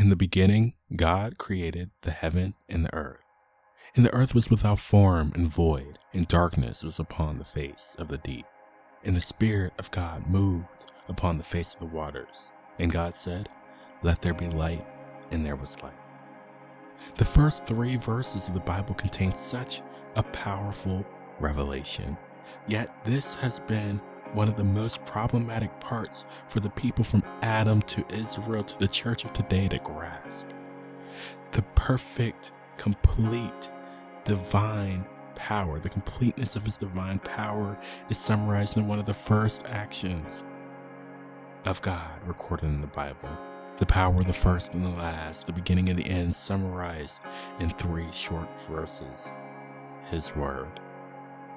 In the beginning, God created the heaven and the earth. And the earth was without form and void, and darkness was upon the face of the deep. And the Spirit of God moved upon the face of the waters. And God said, Let there be light, and there was light. The first three verses of the Bible contain such a powerful revelation. Yet, this has been one of the most problematic parts for the people from Adam to Israel to the church of today to grasp. The perfect, complete, divine power, the completeness of his divine power is summarized in one of the first actions of God recorded in the Bible. The power of the first and the last, the beginning and the end, summarized in three short verses His Word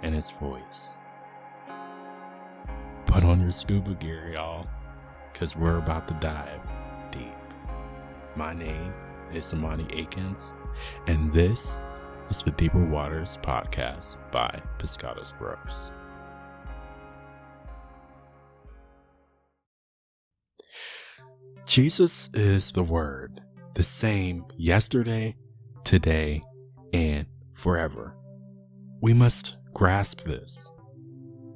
and His voice. Put on your scuba gear, y'all, because we're about to dive deep. My name is Amani Akins, and this is the Deeper Waters podcast by Pescados Bros. Jesus is the Word, the same yesterday, today, and forever. We must grasp this.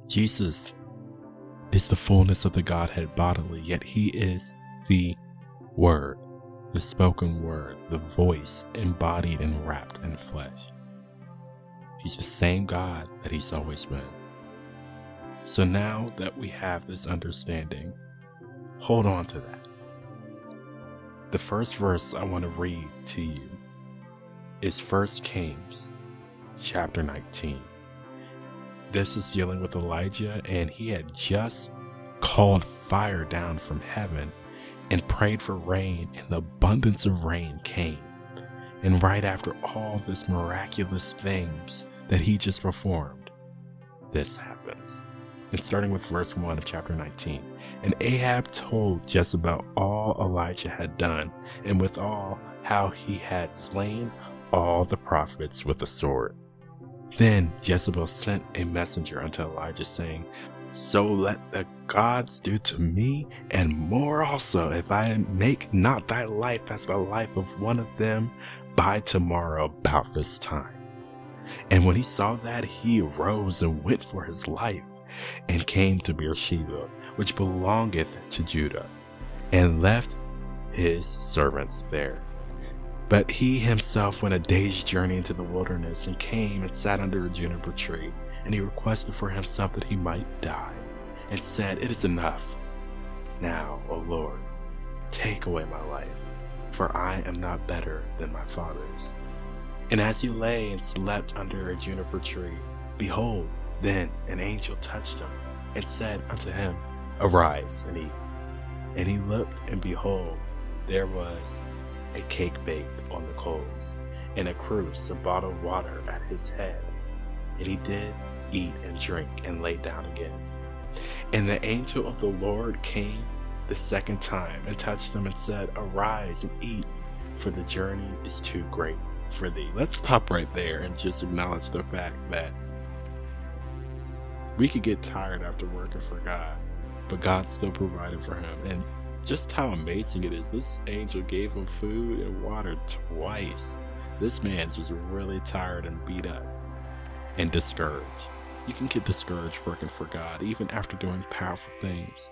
Jesus is the fullness of the Godhead bodily, yet he is the Word, the spoken Word, the voice embodied and wrapped in flesh. He's the same God that he's always been. So now that we have this understanding, hold on to that. The first verse I want to read to you is 1 Kings chapter 19. This is dealing with Elijah, and he had just called fire down from heaven and prayed for rain, and the abundance of rain came. And right after all this miraculous things that he just performed, this happens. And starting with verse 1 of chapter 19. And Ahab told Jezebel all Elijah had done, and withal how he had slain all the prophets with the sword. Then Jezebel sent a messenger unto Elijah, saying, So let the gods do to me, and more also, if I make not thy life as the life of one of them by tomorrow about this time. And when he saw that, he arose and went for his life, and came to Beersheba, which belongeth to Judah, and left his servants there. But he himself went a day's journey into the wilderness, and came and sat under a juniper tree, and he requested for himself that he might die, and said, It is enough. Now, O Lord, take away my life, for I am not better than my fathers. And as he lay and slept under a juniper tree, behold, then an angel touched him, and said unto him, Arise and eat. And he looked, and behold, there was a cake baked on the coals, and a cruse, of water at his head. And he did eat and drink, and lay down again. And the angel of the Lord came the second time, and touched him, and said, Arise and eat, for the journey is too great for thee. Let's stop right there and just acknowledge the fact that we could get tired after working for God, but God still provided for him. And just how amazing it is. This angel gave him food and water twice. This man's was really tired and beat up and discouraged. You can get discouraged working for God even after doing powerful things.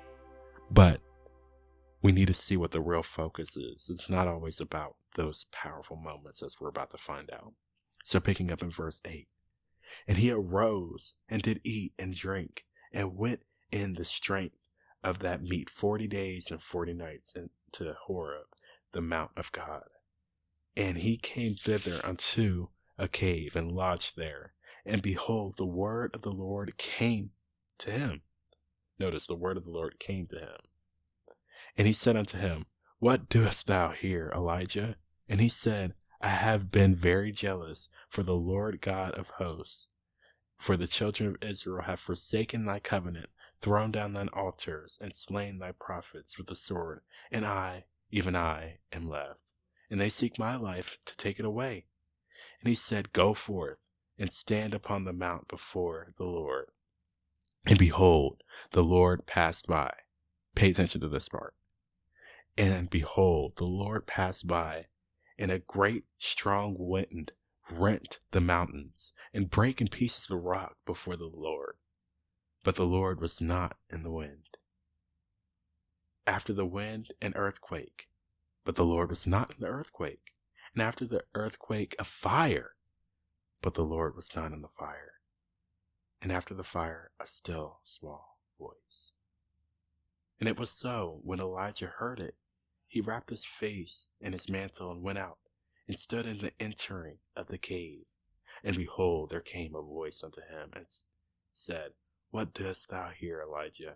But we need to see what the real focus is. It's not always about those powerful moments, as we're about to find out. So, picking up in verse 8 And he arose and did eat and drink, and went in the strength of that meat forty days and forty nights into Horeb, the mount of God. And he came thither unto a cave and lodged there. And behold, the word of the Lord came to him. Notice the word of the Lord came to him. And he said unto him, What doest thou here, Elijah? And he said, I have been very jealous for the Lord God of hosts. For the children of Israel have forsaken thy covenant, thrown down thine altars, and slain thy prophets with the sword, and I, even I, am left. And they seek my life to take it away. And he said, Go forth, and stand upon the mount before the Lord. And behold, the Lord passed by. Pay attention to this part. And behold, the Lord passed by, and a great strong wind rent the mountains and brake in pieces the rock before the Lord. But the Lord was not in the wind. After the wind, an earthquake, but the Lord was not in the earthquake. And after the earthquake, a fire, but the Lord was not in the fire. And after the fire, a still small voice. And it was so when Elijah heard it, he wrapped his face in his mantle and went out and stood in the entering of the cave. And behold, there came a voice unto him and said, What dost thou here, Elijah?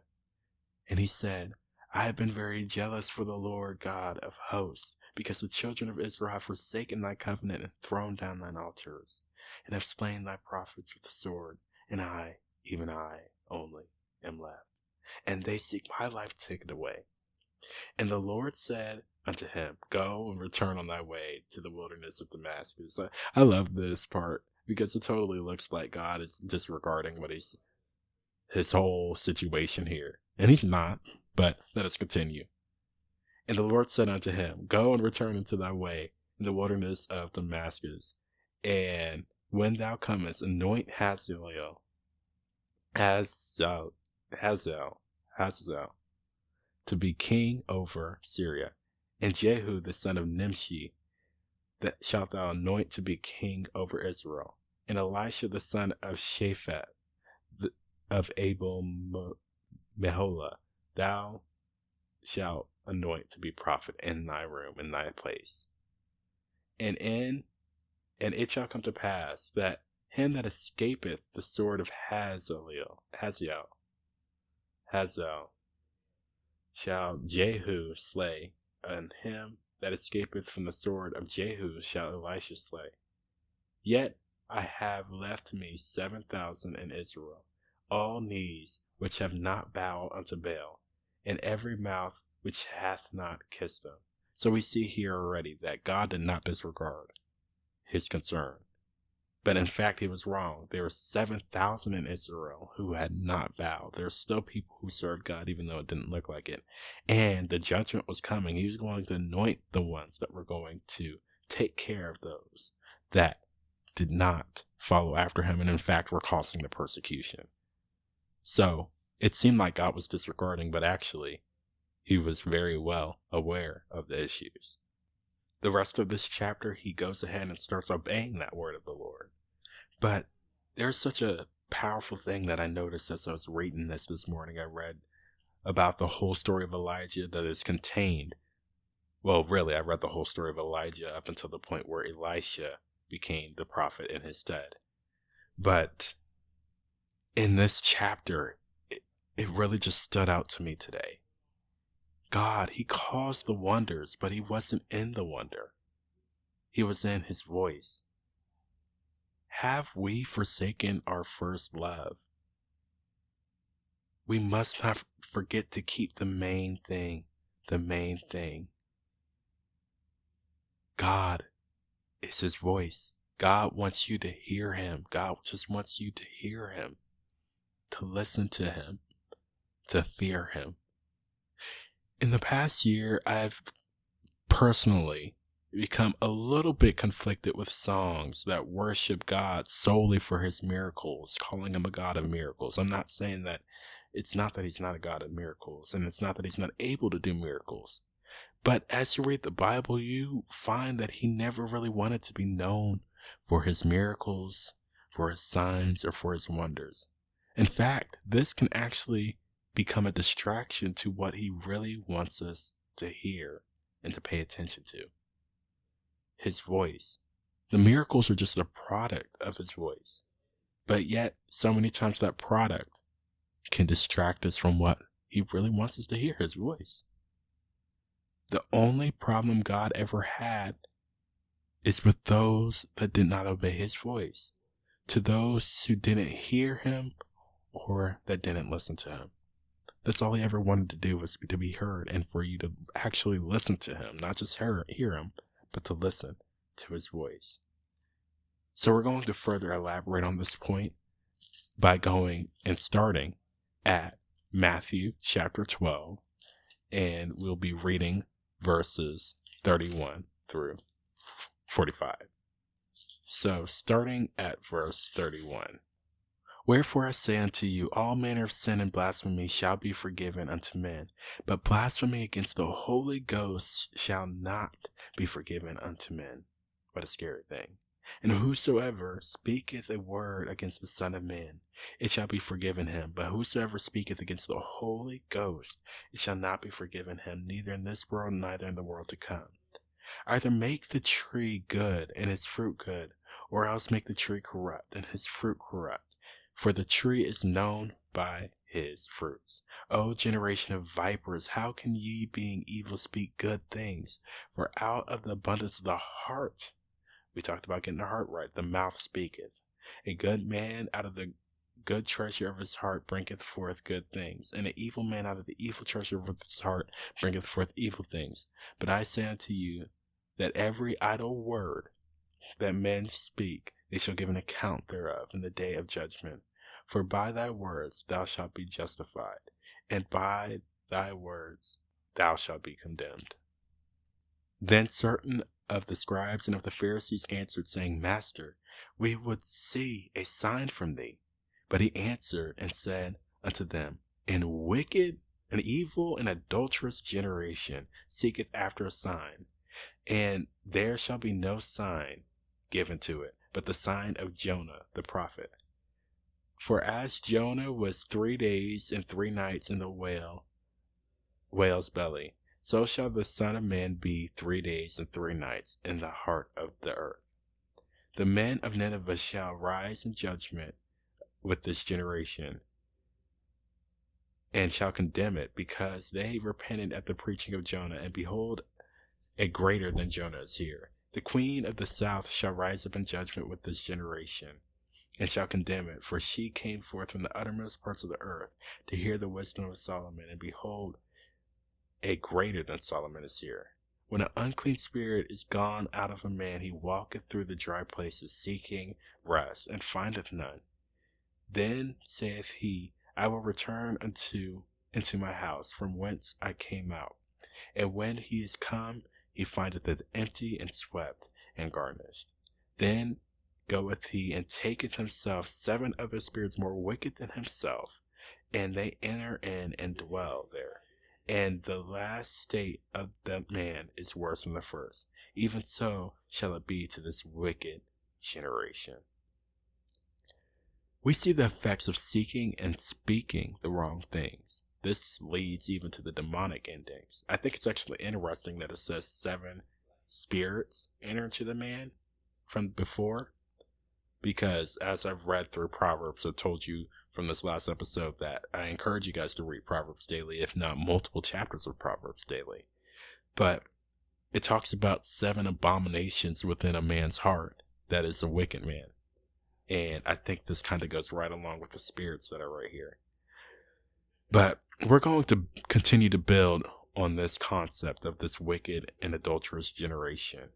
And he said, I have been very jealous for the Lord God of hosts, because the children of Israel have forsaken thy covenant and thrown down thine altars, and have slain thy prophets with the sword, and I, even I only, am left. And they seek my life to take it away. And the Lord said unto him, Go and return on thy way to the wilderness of Damascus. I, I love this part because it totally looks like God is disregarding what he's his whole situation here. And he's not. But let us continue. And the Lord said unto him, Go and return into thy way in the wilderness of Damascus. And when thou comest, anoint Hazael, Hazael, Hazael, Hazael, to be king over Syria. And Jehu the son of Nimshi, that shalt thou anoint to be king over Israel. And Elisha the son of Shaphat, of Abel Meholah, thou shalt anoint to be prophet in thy room, in thy place. And in and it shall come to pass that him that escapeth the sword of Hazael, Hazael, Hazael, shall Jehu slay, and him that escapeth from the sword of Jehu shall Elisha slay. Yet I have left me seven thousand in Israel, all knees which have not bowed unto Baal, and every mouth which hath not kissed him. So we see here already that God did not disregard his concern. But in fact, he was wrong. There were 7,000 in Israel who had not bowed. There are still people who served God, even though it didn't look like it. And the judgment was coming. He was going to anoint the ones that were going to take care of those that did not follow after him and, in fact, were causing the persecution. So it seemed like God was disregarding, but actually, he was very well aware of the issues. The rest of this chapter, he goes ahead and starts obeying that word of the Lord. But there's such a powerful thing that I noticed as I was reading this this morning. I read about the whole story of Elijah that is contained. Well, really, I read the whole story of Elijah up until the point where Elisha became the prophet in his stead. But in this chapter, it really just stood out to me today. God, He caused the wonders, but He wasn't in the wonder. He was in His voice. Have we forsaken our first love? We must not forget to keep the main thing, the main thing. God is His voice. God wants you to hear Him. God just wants you to hear Him, to listen to Him to fear him. In the past year, I've personally become a little bit conflicted with songs that worship God solely for his miracles, calling him a God of miracles. I'm not saying that it's not that he's not a God of miracles, and it's not that he's not able to do miracles. But as you read the Bible, you find that he never really wanted to be known for his miracles, for his signs, or for his wonders. In fact, this can actually become a distraction to what he really wants us to hear and to pay attention to. His voice. The miracles are just a product of his voice. But yet, so many times that product can distract us from what he really wants us to hear his voice. The only problem God ever had is with those that did not obey his voice, to those who didn't hear him or that didn't listen to him. That's all he ever wanted to do was to be heard and for you to actually listen to him, not just hear, hear him, but to listen to his voice. So we're going to further elaborate on this point by going and starting at Matthew chapter 12, and we'll be reading verses 31 through 45. So, starting at verse 31. Wherefore I say unto you, all manner of sin and blasphemy shall be forgiven unto men, but blasphemy against the Holy Ghost shall not be forgiven unto men. What a scary thing. And whosoever speaketh a word against the Son of Man, it shall be forgiven him. But whosoever speaketh against the Holy Ghost, it shall not be forgiven him, neither in this world, neither in the world to come. Either make the tree good and its fruit good, or else make the tree corrupt and his fruit corrupt. For the tree is known by his fruits. O generation of vipers, how can ye, being evil, speak good things? For out of the abundance of the heart, we talked about getting the heart right, the mouth speaketh. A good man out of the good treasure of his heart bringeth forth good things, and an evil man out of the evil treasure of his heart bringeth forth evil things. But I say unto you that every idle word that men speak, they shall give an account thereof in the day of judgment. For by thy words thou shalt be justified, and by thy words thou shalt be condemned. Then certain of the scribes and of the Pharisees answered, saying, Master, we would see a sign from thee. But he answered and said unto them, An wicked, an evil, and adulterous generation seeketh after a sign, and there shall be no sign given to it, but the sign of Jonah the prophet. For as Jonah was three days and three nights in the whale, whale's belly, so shall the Son of Man be three days and three nights in the heart of the earth. The men of Nineveh shall rise in judgment with this generation, and shall condemn it, because they repented at the preaching of Jonah, and behold, a greater than Jonah is here. The queen of the south shall rise up in judgment with this generation and shall condemn it. For she came forth from the uttermost parts of the earth to hear the wisdom of Solomon, and behold, a greater than Solomon is here. When an unclean spirit is gone out of a man, he walketh through the dry places, seeking rest, and findeth none. Then saith he, I will return unto into my house, from whence I came out. And when he is come, he findeth it empty and swept and garnished. Then goeth he and taketh himself seven other spirits more wicked than himself, and they enter in and dwell there. And the last state of the man is worse than the first. Even so shall it be to this wicked generation. We see the effects of seeking and speaking the wrong things. This leads even to the demonic endings. I think it's actually interesting that it says seven spirits enter into the man from before because as I've read through Proverbs, I told you from this last episode that I encourage you guys to read Proverbs daily, if not multiple chapters of Proverbs daily. But it talks about seven abominations within a man's heart that is a wicked man. And I think this kind of goes right along with the spirits that are right here. But we're going to continue to build on this concept of this wicked and adulterous generation.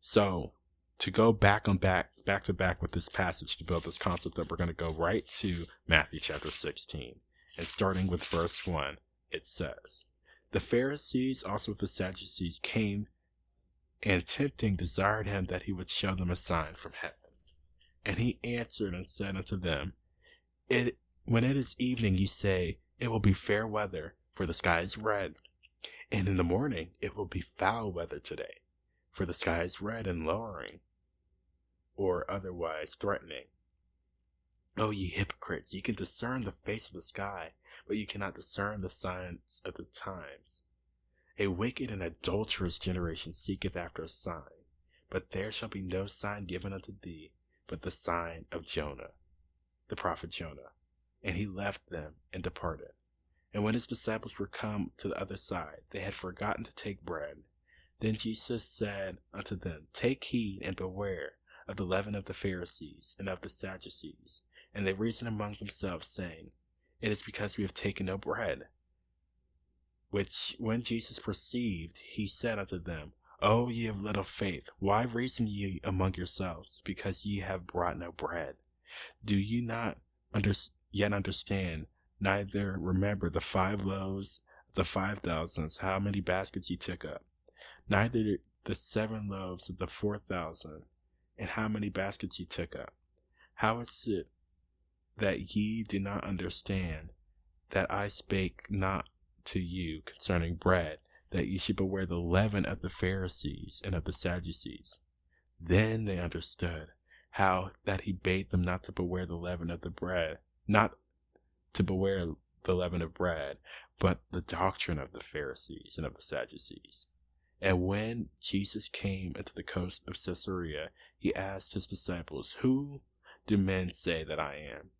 So, to go back on back back to back with this passage to build this concept up, we're going to go right to Matthew chapter 16. And starting with verse 1, it says, The Pharisees also with the Sadducees came and tempting desired him that he would show them a sign from heaven. And he answered and said unto them, It when it is evening ye say, It will be fair weather, for the sky is red. And in the morning it will be foul weather today, for the sky is red and lowering or otherwise threatening. Oh, o ye hypocrites, ye can discern the face of the sky, but ye cannot discern the signs of the times. A wicked and adulterous generation seeketh after a sign, but there shall be no sign given unto thee but the sign of Jonah, the prophet Jonah. And he left them and departed. And when his disciples were come to the other side, they had forgotten to take bread. Then Jesus said unto them, Take heed and beware of the leaven of the Pharisees and of the Sadducees. And they reasoned among themselves, saying, It is because we have taken no bread. Which, when Jesus perceived, he said unto them, O ye of little faith, why reason ye among yourselves, because ye have brought no bread? Do ye not under, yet understand, neither remember the five loaves the five thousands, how many baskets ye took up, neither the seven loaves of the four thousand, and how many baskets ye took up. How is it that ye do not understand that I spake not to you concerning bread, that ye should beware the leaven of the Pharisees and of the Sadducees? Then they understood how that he bade them not to beware the leaven of the bread, not to beware the leaven of bread, but the doctrine of the Pharisees and of the Sadducees. And when Jesus came into the coast of Caesarea, he asked his disciples, Who do men say that I am?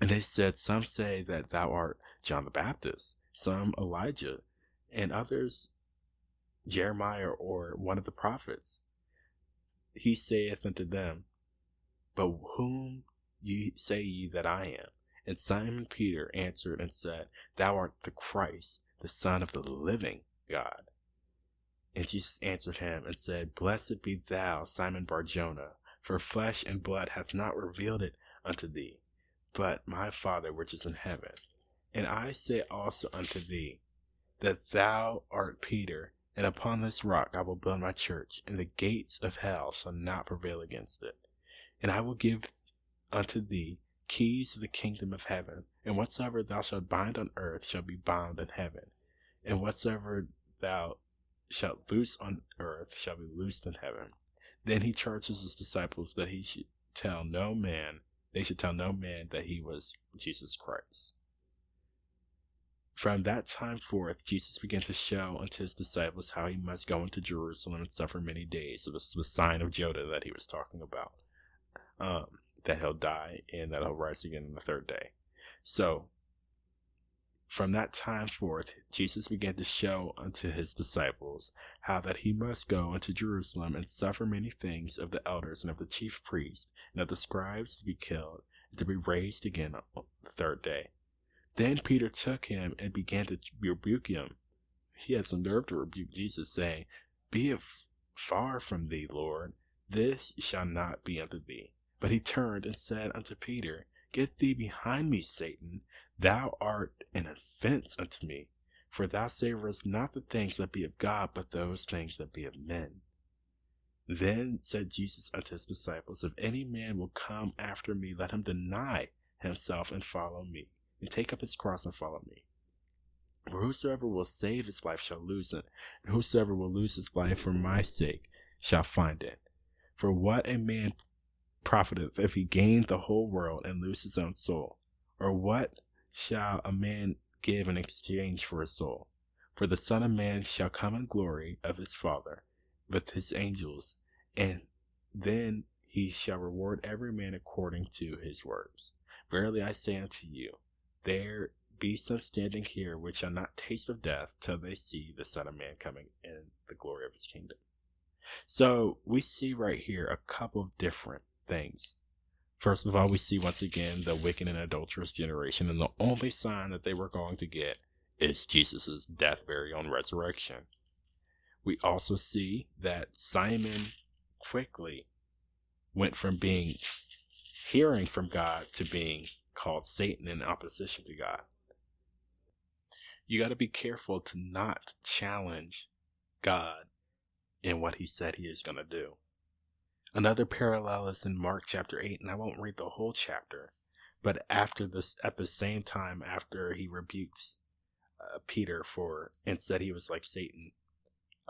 And they said, Some say that thou art John the Baptist, some Elijah, and others Jeremiah or one of the prophets. He saith unto them, But whom ye say ye that I am? And Simon Peter answered and said, Thou art the Christ, the Son of the living God. And Jesus answered him and said, Blessed be thou, Simon Barjona, for flesh and blood hath not revealed it unto thee, but my Father which is in heaven. And I say also unto thee, that thou art Peter, and upon this rock I will build my church, and the gates of hell shall not prevail against it. And I will give unto thee keys of the kingdom of heaven, and whatsoever thou shalt bind on earth shall be bound in heaven, and whatsoever thou shalt loose on earth shall be loosed in heaven. Then he charges his disciples that he should tell no man they should tell no man that he was Jesus Christ. From that time forth, Jesus began to show unto his disciples how he must go into Jerusalem and suffer many days. So this is the sign of Jonah that he was talking about. Um, that he'll die and that he'll rise again on the third day. So from that time forth, Jesus began to show unto his disciples how that he must go into Jerusalem and suffer many things of the elders and of the chief priests and of the scribes to be killed and to be raised again on the third day. Then Peter took him and began to rebuke him. He had some nerve to rebuke Jesus, saying, Be it far from thee, Lord, this shall not be unto thee. But he turned and said unto Peter, Get thee behind me, Satan. Thou art an offense unto me, for thou savorest not the things that be of God, but those things that be of men. Then said Jesus unto his disciples, If any man will come after me, let him deny himself and follow me, and take up his cross and follow me. For whosoever will save his life shall lose it, and whosoever will lose his life for my sake shall find it. For what a man profiteth if he gain the whole world and lose his own soul? Or what shall a man give in exchange for his soul? For the Son of Man shall come in glory of his Father with his angels, and then he shall reward every man according to his works. Verily I say unto you, there be some standing here which shall not taste of death till they see the Son of Man coming in the glory of his kingdom. So we see right here a couple of different things. First of all, we see once again the wicked and adulterous generation, and the only sign that they were going to get is Jesus' death, burial, and resurrection. We also see that Simon quickly went from being hearing from God to being called Satan in opposition to God. You got to be careful to not challenge God in what he said he is going to do. Another parallel is in Mark chapter 8, and I won't read the whole chapter, but after this, at the same time, after he rebukes uh, Peter for and said he was like Satan,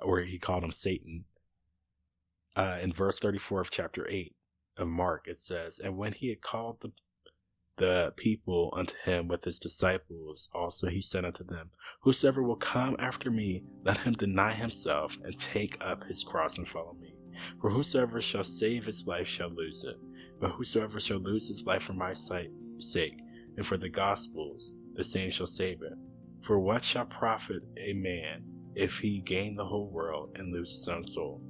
or he called him Satan, uh, in verse 34 of chapter 8 of Mark, it says, And when he had called the the people unto him with his disciples. Also he said unto them, Whosoever will come after me, let him deny himself and take up his cross and follow me. For whosoever shall save his life shall lose it, but whosoever shall lose his life for my sake and for the gospel's, the same shall save it. For what shall profit a man if he gain the whole world and lose his own soul?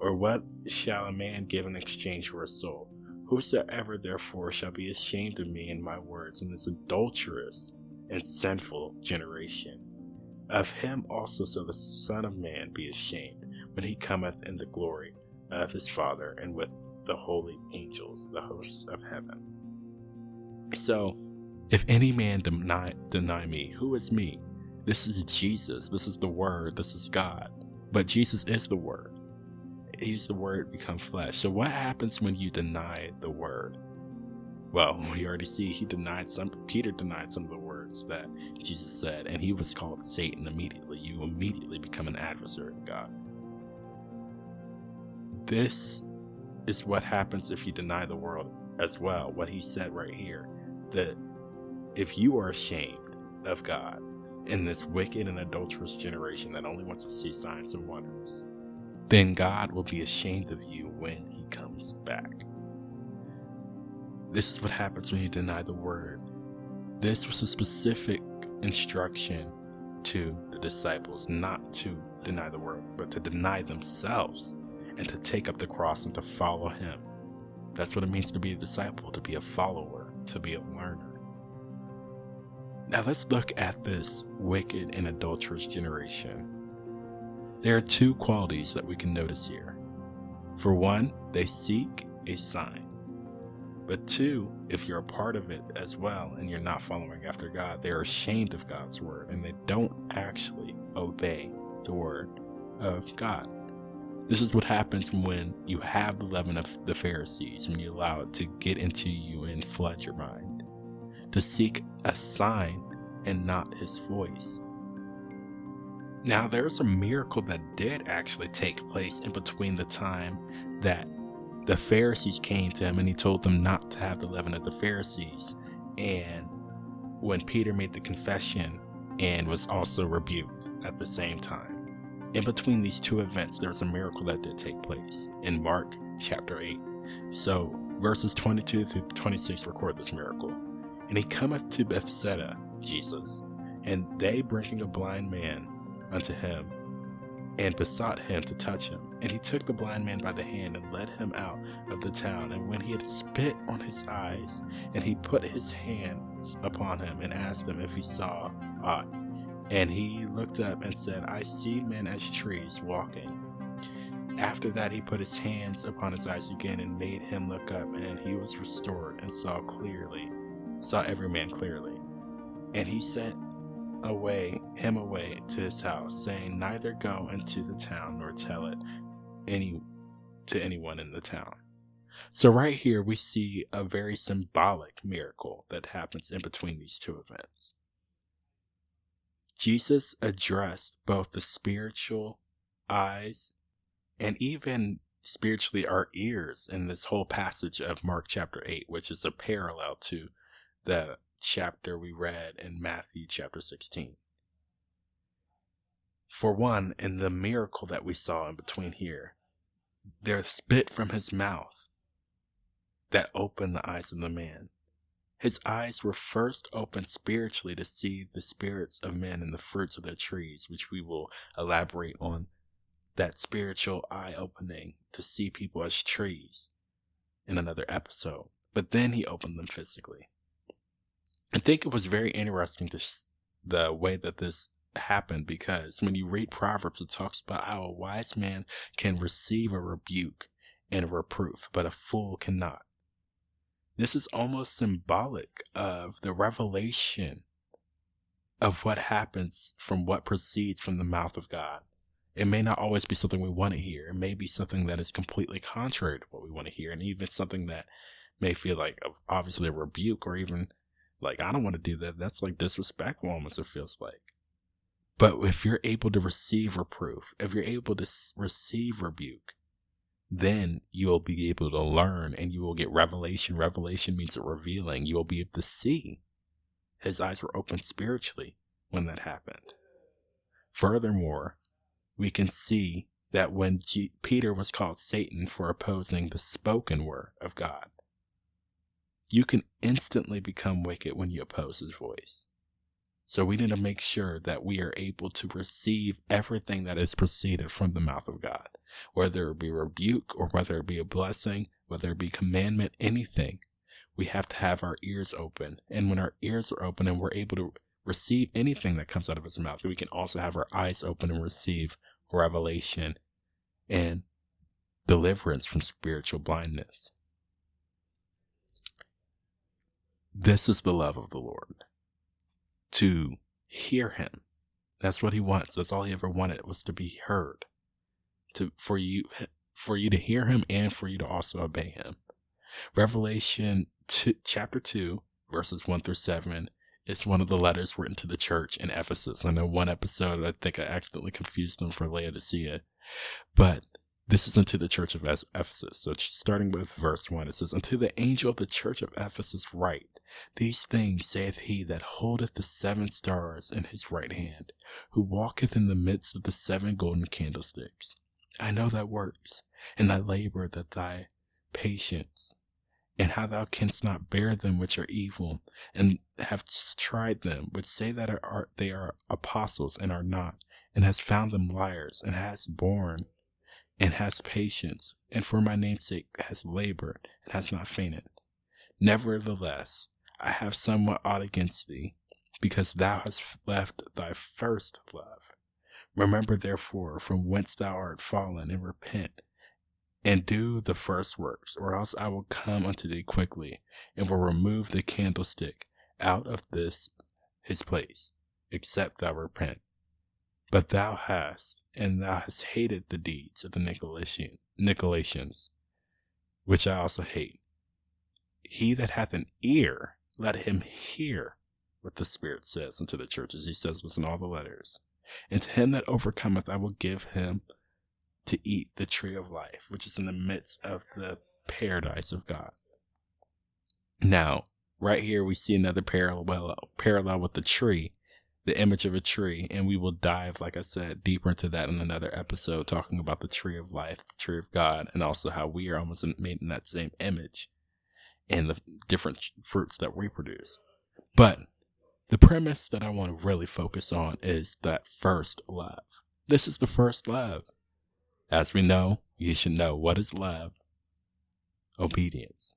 Or what shall a man give in exchange for a soul? Whosoever therefore shall be ashamed of me and my words in this adulterous and sinful generation, of him also shall the Son of Man be ashamed when he cometh in the glory of his Father and with the holy angels, the hosts of heaven. So, if any man deny, deny me, who is me? This is Jesus. This is the Word. This is God. But Jesus is the Word. He's the Word become flesh. So what happens when you deny the Word? Well, we already see he denied some. Peter denied some of the words that Jesus said, and he was called Satan immediately. You immediately become an adversary of God. This is what happens if you deny the world as well. What he said right here that if you are ashamed of God in this wicked and adulterous generation that only wants to see signs and wonders, then God will be ashamed of you when he comes back. This is what happens when you deny the word. This was a specific instruction to the disciples not to deny the word, but to deny themselves and to take up the cross and to follow him. That's what it means to be a disciple, to be a follower, to be a learner. Now let's look at this wicked and adulterous generation. There are two qualities that we can notice here. For one, they seek a sign. But two, if you're a part of it as well and you're not following after God, they're ashamed of God's word and they don't actually obey the word of God. This is what happens when you have the leaven of the Pharisees, when you allow it to get into you and flood your mind, to seek a sign and not his voice. Now, there's a miracle that did actually take place in between the time that the Pharisees came to him and he told them not to have the leaven of the Pharisees. And when Peter made the confession and was also rebuked at the same time. In between these two events, there's a miracle that did take place in Mark chapter 8. So, verses 22 through 26 record this miracle. And he cometh to Bethsaida, Jesus, and they bringing a blind man unto him, and besought him to touch him. And he took the blind man by the hand and led him out of the town. And when he had spit on his eyes, and he put his hands upon him, and asked him if he saw aught, and he looked up and said, I see men as trees walking. After that, he put his hands upon his eyes again and made him look up, and he was restored and saw clearly, saw every man clearly. And he sent away him away to his house, saying, Neither go into the town nor tell it any to anyone in the town. So right here we see a very symbolic miracle that happens in between these two events. Jesus addressed both the spiritual eyes and even spiritually our ears in this whole passage of Mark chapter 8, which is a parallel to the chapter we read in Matthew chapter 16. For one, in the miracle that we saw in between here, there spit from his mouth that opened the eyes of the man. His eyes were first opened spiritually to see the spirits of men and the fruits of their trees, which we will elaborate on that spiritual eye opening to see people as trees in another episode. But then he opened them physically. I think it was very interesting the way that this happened because when you read Proverbs, it talks about how a wise man can receive a rebuke and a reproof, but a fool cannot. This is almost symbolic of the revelation of what happens from what proceeds from the mouth of God. It may not always be something we want to hear. It may be something that is completely contrary to what we want to hear, and even something that may feel like oh, obviously a rebuke or even like, I don't want to do that. That's like disrespectful almost, it feels like. But if you're able to receive reproof, if you're able to receive rebuke, then you will be able to learn and you will get revelation. Revelation means revealing. You will be able to see. His eyes were opened spiritually when that happened. Furthermore, we can see that when G- Peter was called Satan for opposing the spoken word of God, you can instantly become wicked when you oppose his voice. So we need to make sure that we are able to receive everything that is proceeded from the mouth of God, whether it be rebuke or whether it be a blessing, whether it be commandment, anything. We have to have our ears open. And when our ears are open and we're able to receive anything that comes out of his mouth, we can also have our eyes open and receive revelation and deliverance from spiritual blindness. This is the love of the Lord to hear him That's what he wants. That's all he ever wanted was to be heard. To for you for you to hear him and for you to also obey him. Revelation two, chapter 2 verses 1 through 7 is one of the letters written to the church in Ephesus. I know one episode I think I accidentally confused them for Laodicea. But this is unto the church of Ephesus. So starting with verse 1, it says, Unto the angel of the church of Ephesus write, These things saith he that holdeth the seven stars in his right hand, who walketh in the midst of the seven golden candlesticks. I know thy works, and thy labor, that thy patience, and how thou canst not bear them which are evil, and have tried them which say that are, they are apostles and are not, and hast found them liars, and hast borne and has patience, and for my name's sake has labored, and has not fainted. Nevertheless, I have somewhat ought against thee, because thou hast left thy first love. Remember therefore from whence thou art fallen, and repent, and do the first works, or else I will come unto thee quickly, and will remove the candlestick out of this his place, except thou repent. But thou hast, and thou hast hated the deeds of the Nicolaitans, Nicolaitans, which I also hate. He that hath an ear, let him hear what the Spirit says unto the churches. He says this in all the letters. And to him that overcometh, I will give him to eat the tree of life, which is in the midst of the paradise of God. Now, right here, we see another parallel, parallel with the tree the image of a tree, and we will dive, like I said, deeper into that in another episode, talking about the tree of life, the tree of God, and also how we are almost made in that same image and the different fruits that we produce. But the premise that I want to really focus on is that first love. This is the first love. As we know, you should know what is love? Obedience.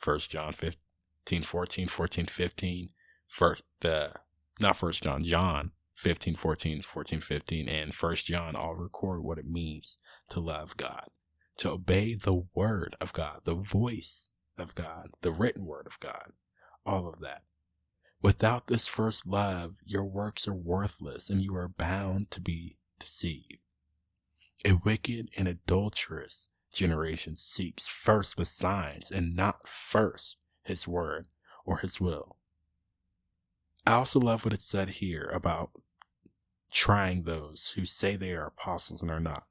First John 15, 14, 14, 15. First, the not first John, John 15, 14, 14, 15, and first John all record what it means to love God, to obey the word of God, the voice of God, the written word of God, all of that. Without this first love, your works are worthless and you are bound to be deceived. A wicked and adulterous generation seeks first the signs and not first his word or his will. I also love what it said here about trying those who say they are apostles and are not.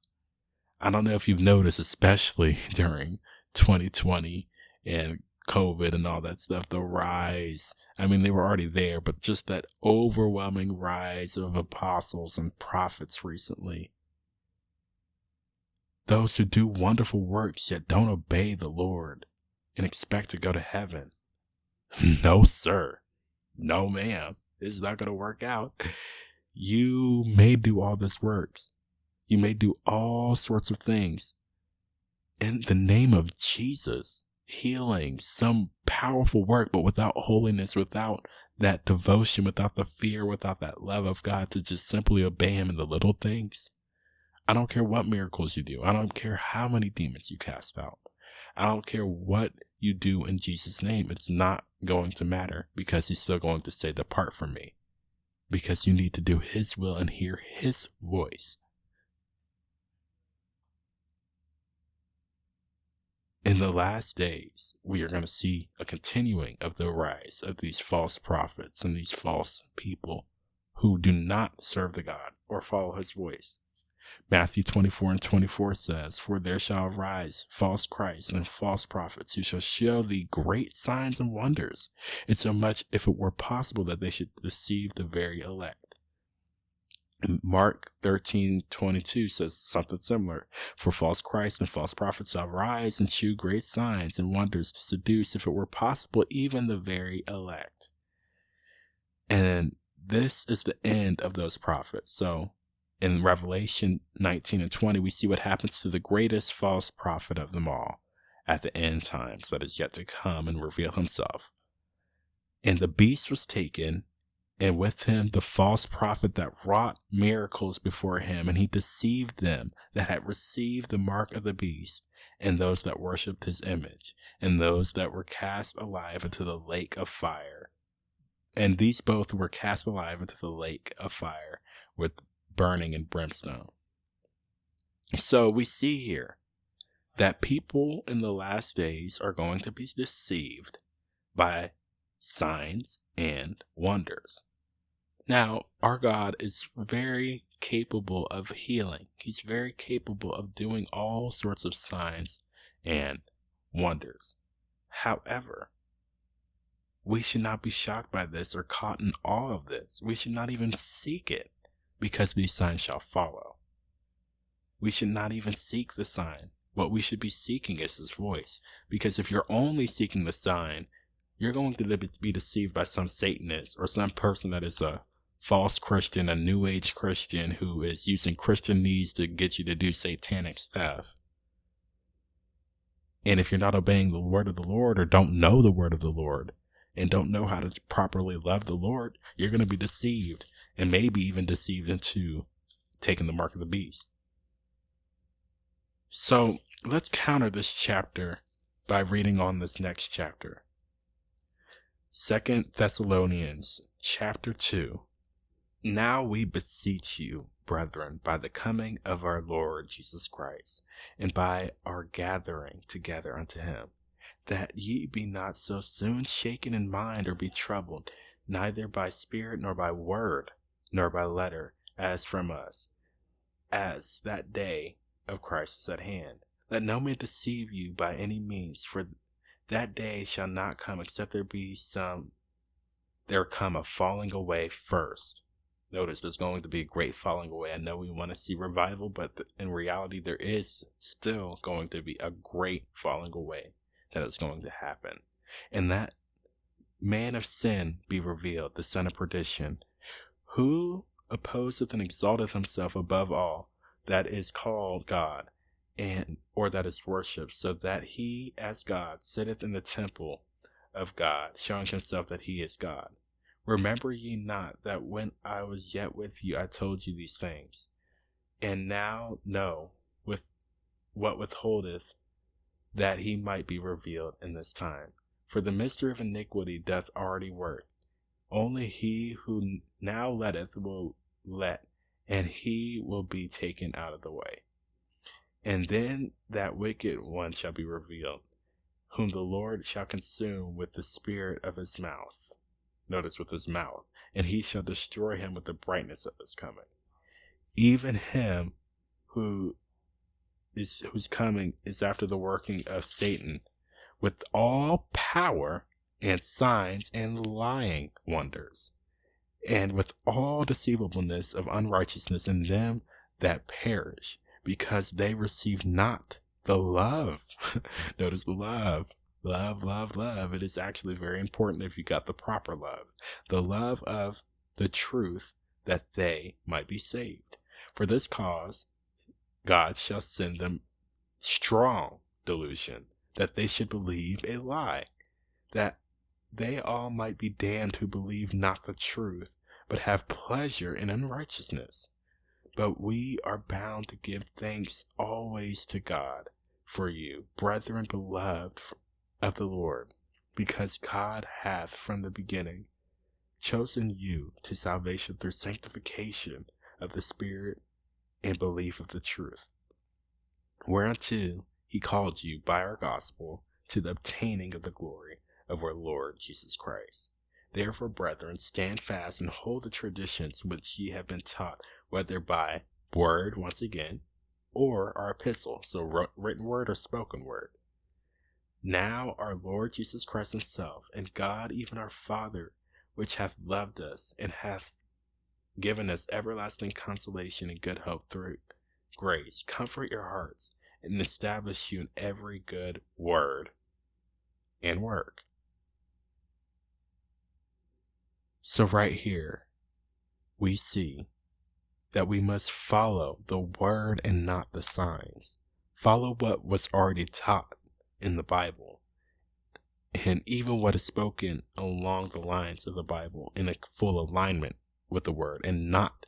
I don't know if you've noticed, especially during 2020 and COVID and all that stuff, the rise. I mean, they were already there, but just that overwhelming rise of apostles and prophets recently. Those who do wonderful works yet don't obey the Lord and expect to go to heaven. No, sir no, ma'am, This is not going to work out. You may do all this works. You may do all sorts of things in the name of Jesus, healing, some powerful work, but without holiness, without that devotion, without the fear, without that love of God to just simply obey Him in the little things. I don't care what miracles you do. I don't care how many demons you cast out. I don't care what you do in Jesus' name. It's not going to matter because he's still going to say, Depart from me. Because you need to do his will and hear his voice. In the last days, we are going to see a continuing of the rise of these false prophets and these false people who do not serve the God or follow his voice. Matthew 24 and 24 says, For there shall arise false Christs and false prophets who shall show thee great signs and wonders, insomuch if it were possible that they should deceive the very elect. Mark 13, 22 says something similar. For false Christs and false prophets shall rise and shew great signs and wonders to seduce, if it were possible, even the very elect. And this is the end of those prophets. So in Revelation 19 and 20, we see what happens to the greatest false prophet of them all at the end times that is yet to come and reveal himself. And the beast was taken, and with him the false prophet that wrought miracles before him, and he deceived them that had received the mark of the beast, and those that worshipped his image, and those that were cast alive into the lake of fire. And these both were cast alive into the lake of fire with burning and brimstone. So we see here that people in the last days are going to be deceived by signs and wonders. Now, our God is very capable of healing. He's very capable of doing all sorts of signs and wonders. However, we should not be shocked by this or caught in awe of this. We should not even seek it because these signs shall follow. We should not even seek the sign. What we should be seeking is his voice. Because if you're only seeking the sign, you're going to be deceived by some Satanist or some person that is a false Christian, a new age Christian who is using Christian needs to get you to do satanic stuff. And if you're not obeying the word of the Lord or don't know the word of the Lord and don't know how to properly love the Lord, you're going to be deceived and maybe even deceived into taking the mark of the beast. So let's counter this chapter by reading on this next chapter. Second Thessalonians chapter 2. Now we beseech you, brethren, by the coming of our Lord Jesus Christ, and by our gathering together unto him, that ye be not so soon shaken in mind or be troubled, neither by spirit nor by word, nor by letter, as from us, as that day of Christ is at hand. Let no man deceive you by any means, for that day shall not come except there be some there come a falling away first. Notice there's going to be a great falling away. I know we want to see revival, but in reality, there is still going to be a great falling away that is going to happen. And that man of sin be revealed, the son of perdition, who opposeth and exalteth himself above all that is called God, and or that is worshipped, so that he as God sitteth in the temple of God, showing himself that he is God. Remember ye not that when I was yet with you I told you these things, and now know with what withholdeth that he might be revealed in this time. For the mystery of iniquity doth already work. Only he who now letteth will let, and he will be taken out of the way. And then that wicked one shall be revealed, whom the Lord shall consume with the spirit of his mouth. Notice with his mouth, and he shall destroy him with the brightness of his coming. Even him who is whose coming is after the working of Satan, with all power and signs and lying wonders, and with all deceivableness of unrighteousness in them that perish, because they receive not the love. Notice love. Love, love, love. It is actually very important if you got the proper love. The love of the truth that they might be saved. For this cause, God shall send them strong delusion that they should believe a lie, that they all might be damned who believe not the truth, but have pleasure in unrighteousness. But we are bound to give thanks always to God for you, brethren beloved of the Lord, because God hath from the beginning chosen you to salvation through sanctification of the Spirit and belief of the truth, whereunto he called you by our gospel to the obtaining of the glory of our Lord Jesus Christ. Therefore, brethren, stand fast and hold the traditions which ye have been taught whether by word, once again, or our epistle, so written word or spoken word. Now our Lord Jesus Christ Himself, and God, even our Father, which hath loved us, and hath given us everlasting consolation and good hope through grace, comfort your hearts, and establish you in every good word and work. So, right here, we see that we must follow the word and not the signs. Follow what was already taught in the Bible, and even what is spoken along the lines of the Bible in a full alignment with the word and not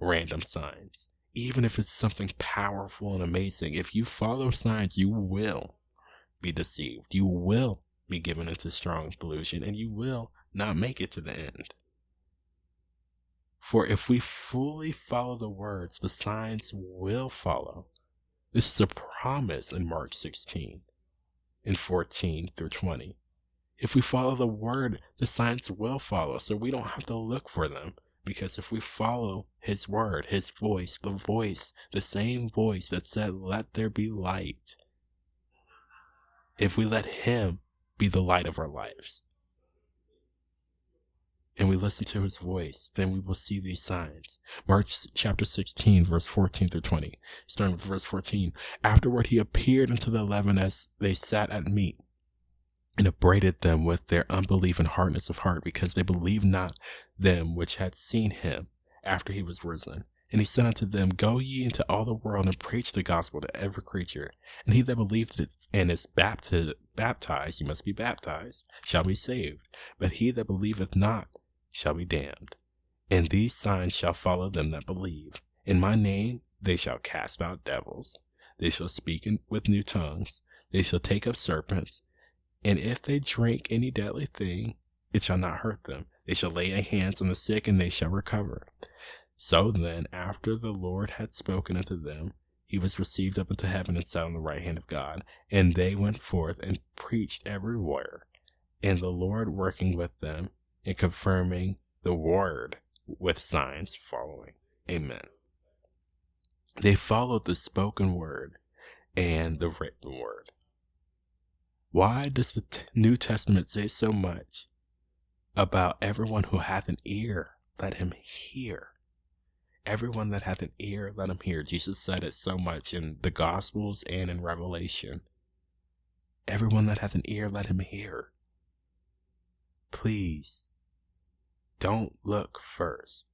random signs. Even if it's something powerful and amazing, if you follow signs, you will be deceived. You will be given into strong delusion and you will not make it to the end. For if we fully follow the words, the signs will follow. This is a promise in Mark 16 and 14 through 20. If we follow the word, the signs will follow, so we don't have to look for them. Because if we follow his word, his voice, the voice, the same voice that said, Let there be light, if we let him be the light of our lives, and we listen to his voice, then we will see these signs. Mark chapter 16, verse 14 through 20. Starting with verse 14. Afterward, he appeared unto the eleven as they sat at meat and upbraided them with their unbelief and hardness of heart because they believed not them which had seen him after he was risen. And he said unto them, Go ye into all the world and preach the gospel to every creature. And he that believeth and is baptized, baptized, you must be baptized, shall be saved. But he that believeth not shall be damned. And these signs shall follow them that believe. In my name they shall cast out devils. They shall speak in, with new tongues. They shall take up serpents. And if they drink any deadly thing, it shall not hurt them. They shall lay hands on the sick, and they shall recover. So then, after the Lord had spoken unto them, he was received up into heaven and sat on the right hand of God. And they went forth and preached everywhere, and the Lord working with them and confirming the word with signs following. Amen. They followed the spoken word and the written word. Why does the New Testament say so much about everyone who hath an ear, let him hear? Everyone that hath an ear, let him hear. Jesus said it so much in the Gospels and in Revelation. Everyone that hath an ear, let him hear. Please don't look first,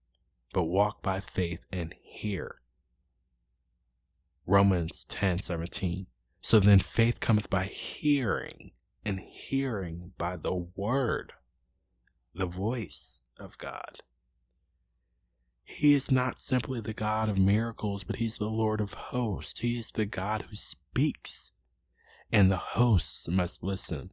but walk by faith and hear. Romans 10 17. So then faith cometh by hearing, and hearing by the word, the voice of God. He is not simply the God of miracles, but He's the Lord of hosts. He is the God who speaks, and the hosts must listen.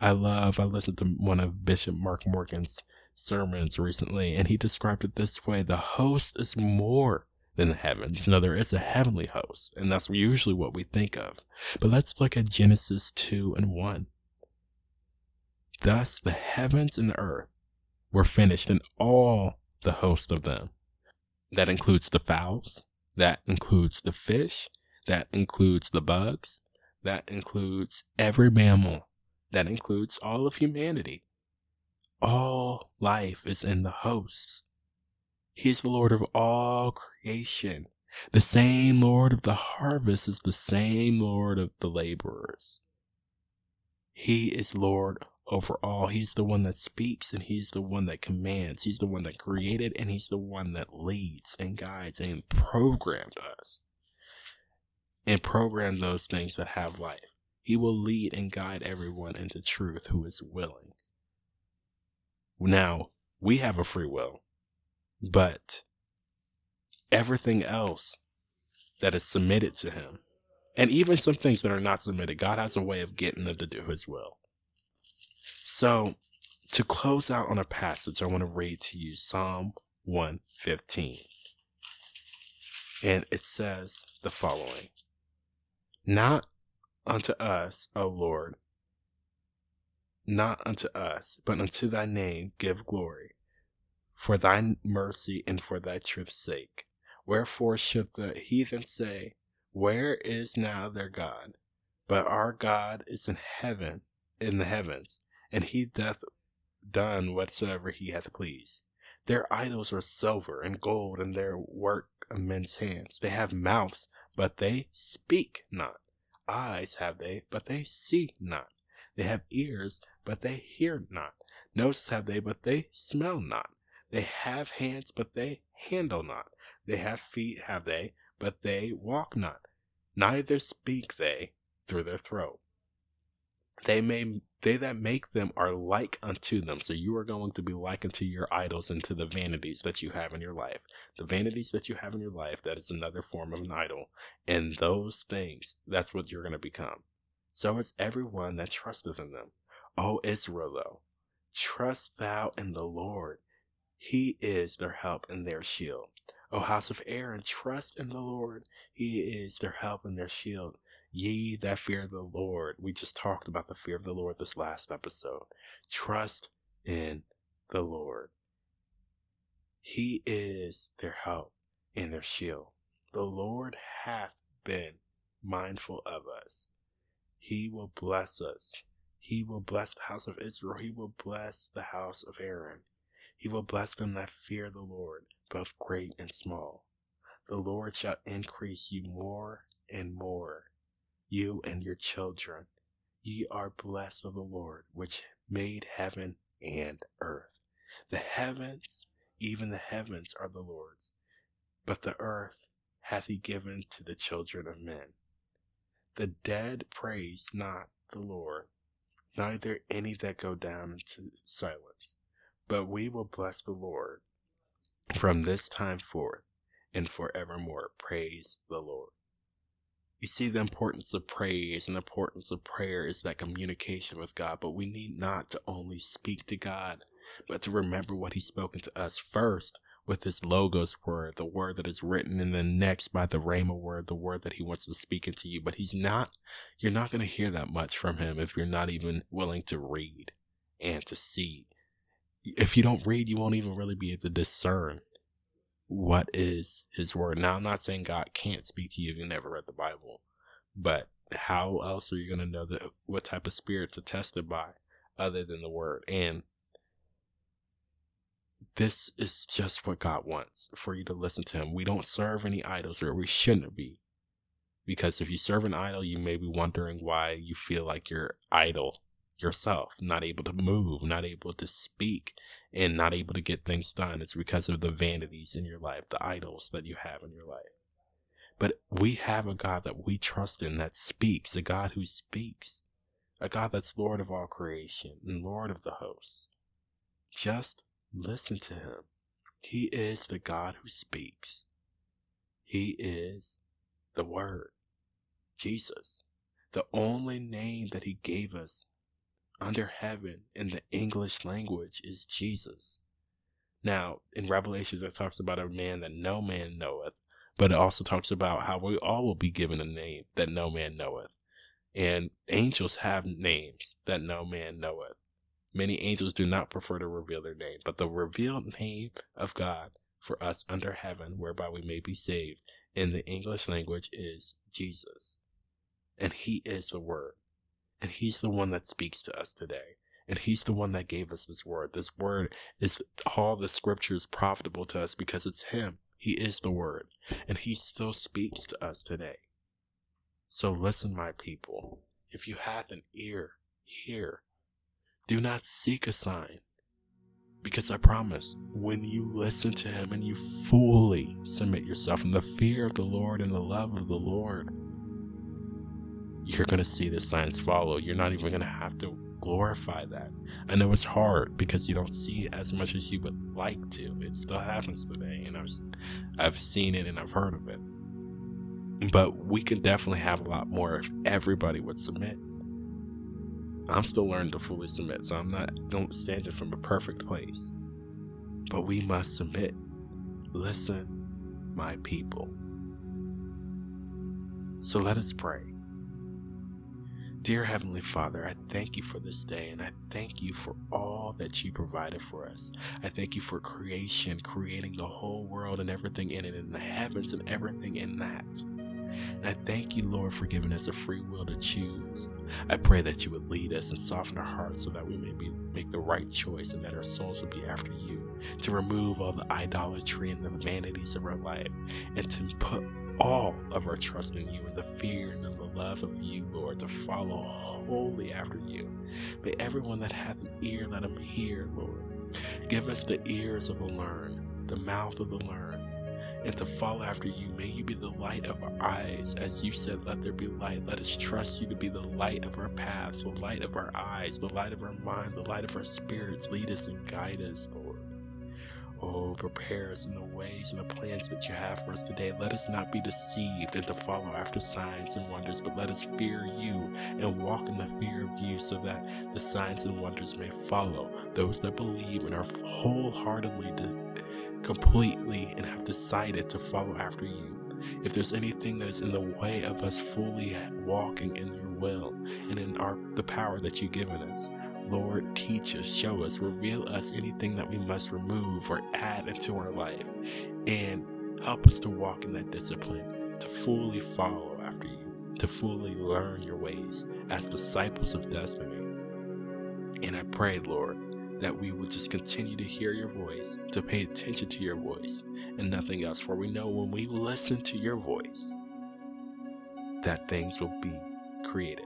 I love, I listened to one of Bishop Mark Morgan's sermons recently, and he described it this way the host is more than the heavens. Now, there is a heavenly host, and that's usually what we think of. But let's look at Genesis 2 and 1. Thus, the heavens and the earth were finished, and all the host of them. That includes the fowls, that includes the fish, that includes the bugs, that includes every mammal, that includes all of humanity. All life is in the host. He is the Lord of all creation. The same Lord of the harvest is the same Lord of the laborers. He is Lord over all. He's the one that speaks and he's the one that commands. He's the one that created and he's the one that leads and guides and programmed us and programmed those things that have life. He will lead and guide everyone into truth who is willing. Now, we have a free will, but everything else that is submitted to him, and even some things that are not submitted, God has a way of getting them to do his will. So, to close out on a passage, I want to read to you Psalm 115. And it says the following Not unto us, O Lord, not unto us, but unto thy name give glory, for thy mercy and for thy truth's sake. Wherefore should the heathen say, Where is now their God? But our God is in heaven, in the heavens, and he doth done whatsoever he hath pleased. Their idols are silver and gold, and their work of men's hands. They have mouths, but they speak not. Eyes have they, but they see not. They have ears, but they hear not. Noses have they, but they smell not. They have hands, but they handle not. They have feet, have they, but they walk not. Neither speak they through their throat. They may they that make them are like unto them. So you are going to be like unto your idols and to the vanities that you have in your life. The vanities that you have in your life, that is another form of an idol. And those things, that's what you're going to become. So is everyone that trusteth in them. O Israel, trust thou in the Lord. He is their help and their shield. O house of Aaron, trust in the Lord. He is their help and their shield. Ye that fear the Lord. We just talked about the fear of the Lord this last episode. Trust in the Lord. He is their help and their shield. The Lord hath been mindful of us. He will bless us. He will bless the house of Israel. He will bless the house of Aaron. He will bless them that fear the Lord, both great and small. The Lord shall increase you more and more, you and your children. Ye are blessed of the Lord, which made heaven and earth. The heavens, even the heavens, are the Lord's, but the earth hath he given to the children of men. The dead praise not the Lord, neither any that go down into silence. But we will bless the Lord from this time forth and forevermore. Praise the Lord. You see, the importance of praise and the importance of prayer is that communication with God, but we need not to only speak to God, but to remember what He's spoken to us first with His Logos word, the word that is written, in the next by the Rhema word, the word that He wants to speak into you. But He's not, you're not going to hear that much from Him if you're not even willing to read and to see if you don't read, you won't even really be able to discern what is his word. Now, I'm not saying God can't speak to you if you never read the Bible, but how else are you going to know that what type of spirit to test it by other than the word? And this is just what God wants for you to listen to him. We don't serve any idols, or we shouldn't be. Because if you serve an idol, you may be wondering why you feel like you're idle yourself, not able to move, not able to speak, and not able to get things done. It's because of the vanities in your life, the idols that you have in your life. But we have a God that we trust in that speaks, a God who speaks, a God that's Lord of all creation and Lord of the hosts. Just listen to him. He is the God who speaks. He is the Word, Jesus, the only name that He gave us under heaven in the English language is Jesus. Now, in Revelations, it talks about a man that no man knoweth, but it also talks about how we all will be given a name that no man knoweth. And angels have names that no man knoweth. Many angels do not prefer to reveal their name, but the revealed name of God for us under heaven, whereby we may be saved, in the English language is Jesus. And He is the Word. And He's the one that speaks to us today. And He's the one that gave us this word. This word is all the scriptures profitable to us because it's Him. He is the word. And He still speaks to us today. So listen, my people. If you have an ear, hear. Do not seek a sign. Because I promise, when you listen to Him and you fully submit yourself in the fear of the Lord and the love of the Lord, you're going to see the signs follow. You're not even going to have to glorify that. I know it's hard because you don't see as much as you would like to. It still happens today, and I've, I've seen it and I've heard of it. But we could definitely have a lot more if everybody would submit. I'm still learning to fully submit, so I'm not don't stand it from a perfect place. But we must submit. Listen, my people. So let us pray. Dear Heavenly Father, I thank you for this day and I thank you for all that you provided for us. I thank you for creation, creating the whole world and everything in it, and the heavens and everything in that. And I thank you, Lord, for giving us a free will to choose. I pray that you would lead us and soften our hearts so that we may be, make the right choice and that our souls would be after you, to remove all the idolatry and the vanities of our life, and to put all of our trust in you and the fear and the love of you, Lord, to follow wholly after you. May everyone that hath an ear let him hear, Lord. Give us the ears of the learned, the mouth of the learned, and to follow after you. May you be the light of our eyes. As you said, let there be light. Let us trust you to be the light of our paths, the light of our eyes, the light of our mind, the light of our spirits. Lead us and guide us, Lord. Oh, prepare us in the ways and the plans that you have for us today. Let us not be deceived and to follow after signs and wonders, but let us fear you and walk in the fear of you so that the signs and wonders may follow those that believe and are wholeheartedly, completely, and have decided to follow after you. If there's anything that is in the way of us fully walking in your will and in our the power that you've given us, Lord, teach us, show us, reveal us anything that we must remove or add into our life, and help us to walk in that discipline, to fully follow after you, to fully learn your ways as disciples of destiny. And I pray, Lord, that we will just continue to hear your voice, to pay attention to your voice, and nothing else. For we know when we listen to your voice, that things will be created.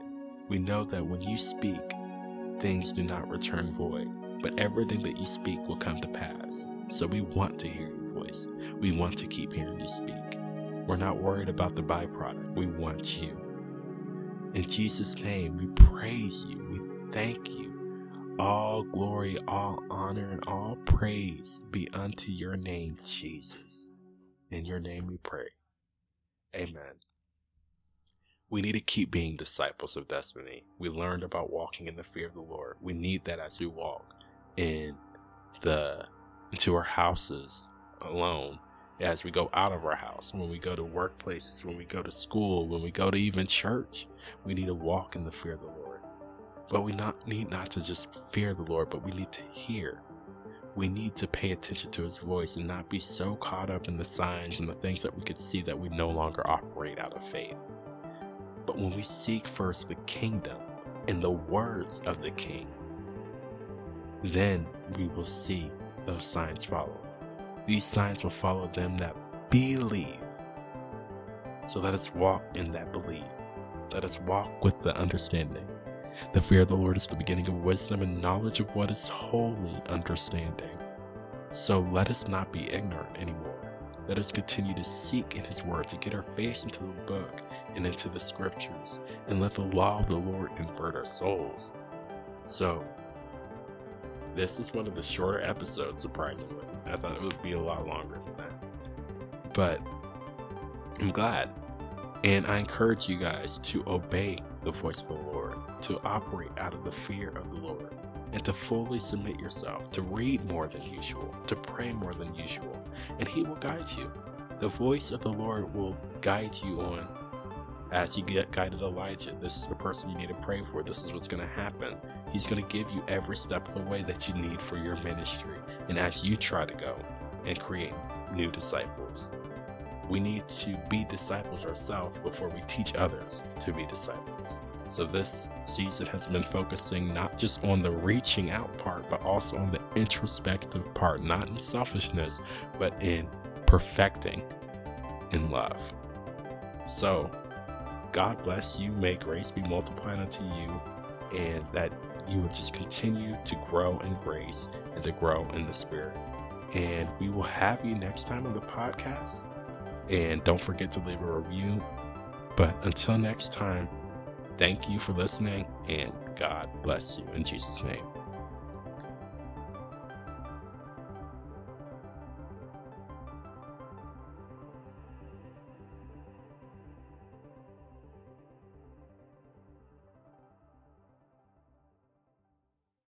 We know that when you speak, things do not return void, but everything that you speak will come to pass. So we want to hear your voice. We want to keep hearing you speak. We're not worried about the byproduct. We want you. In Jesus' name, we praise you. We thank you. All glory, all honor, and all praise be unto your name, Jesus. In your name we pray. Amen. We need to keep being disciples of destiny. We learned about walking in the fear of the Lord. We need that as we walk in the into our houses alone, as we go out of our house, when we go to workplaces, when we go to school, when we go to even church. We need to walk in the fear of the Lord. But we not need not to just fear the Lord, but we need to hear. We need to pay attention to his voice and not be so caught up in the signs and the things that we could see that we no longer operate out of faith. But when we seek first the kingdom and the words of the king, then we will see those signs follow. These signs will follow them that believe. So let us walk in that belief. Let us walk with the understanding. The fear of the Lord is the beginning of wisdom and knowledge of what is holy understanding. So let us not be ignorant anymore. Let us continue to seek in His Word to get our face into the book and into the scriptures, and let the law of the Lord convert our souls. So, this is one of the shorter episodes, surprisingly. I thought it would be a lot longer than that. But I'm glad. And I encourage you guys to obey the voice of the Lord, to operate out of the fear of the Lord, and to fully submit yourself, to read more than usual, to pray more than usual, and He will guide you. The voice of the Lord will guide you on as you get guided Elijah. This is the person you need to pray for. This is what's going to happen. He's going to give you every step of the way that you need for your ministry. And as you try to go and create new disciples, we need to be disciples ourselves before we teach others to be disciples. So this season has been focusing not just on the reaching out part, but also on the introspective part, not in selfishness, but in perfecting in love. So God bless you. May grace be multiplied unto you, and that you would just continue to grow in grace and to grow in the Spirit. And we will have you next time on the podcast. And don't forget to leave a review. But until next time, thank you for listening, and God bless you in Jesus' name.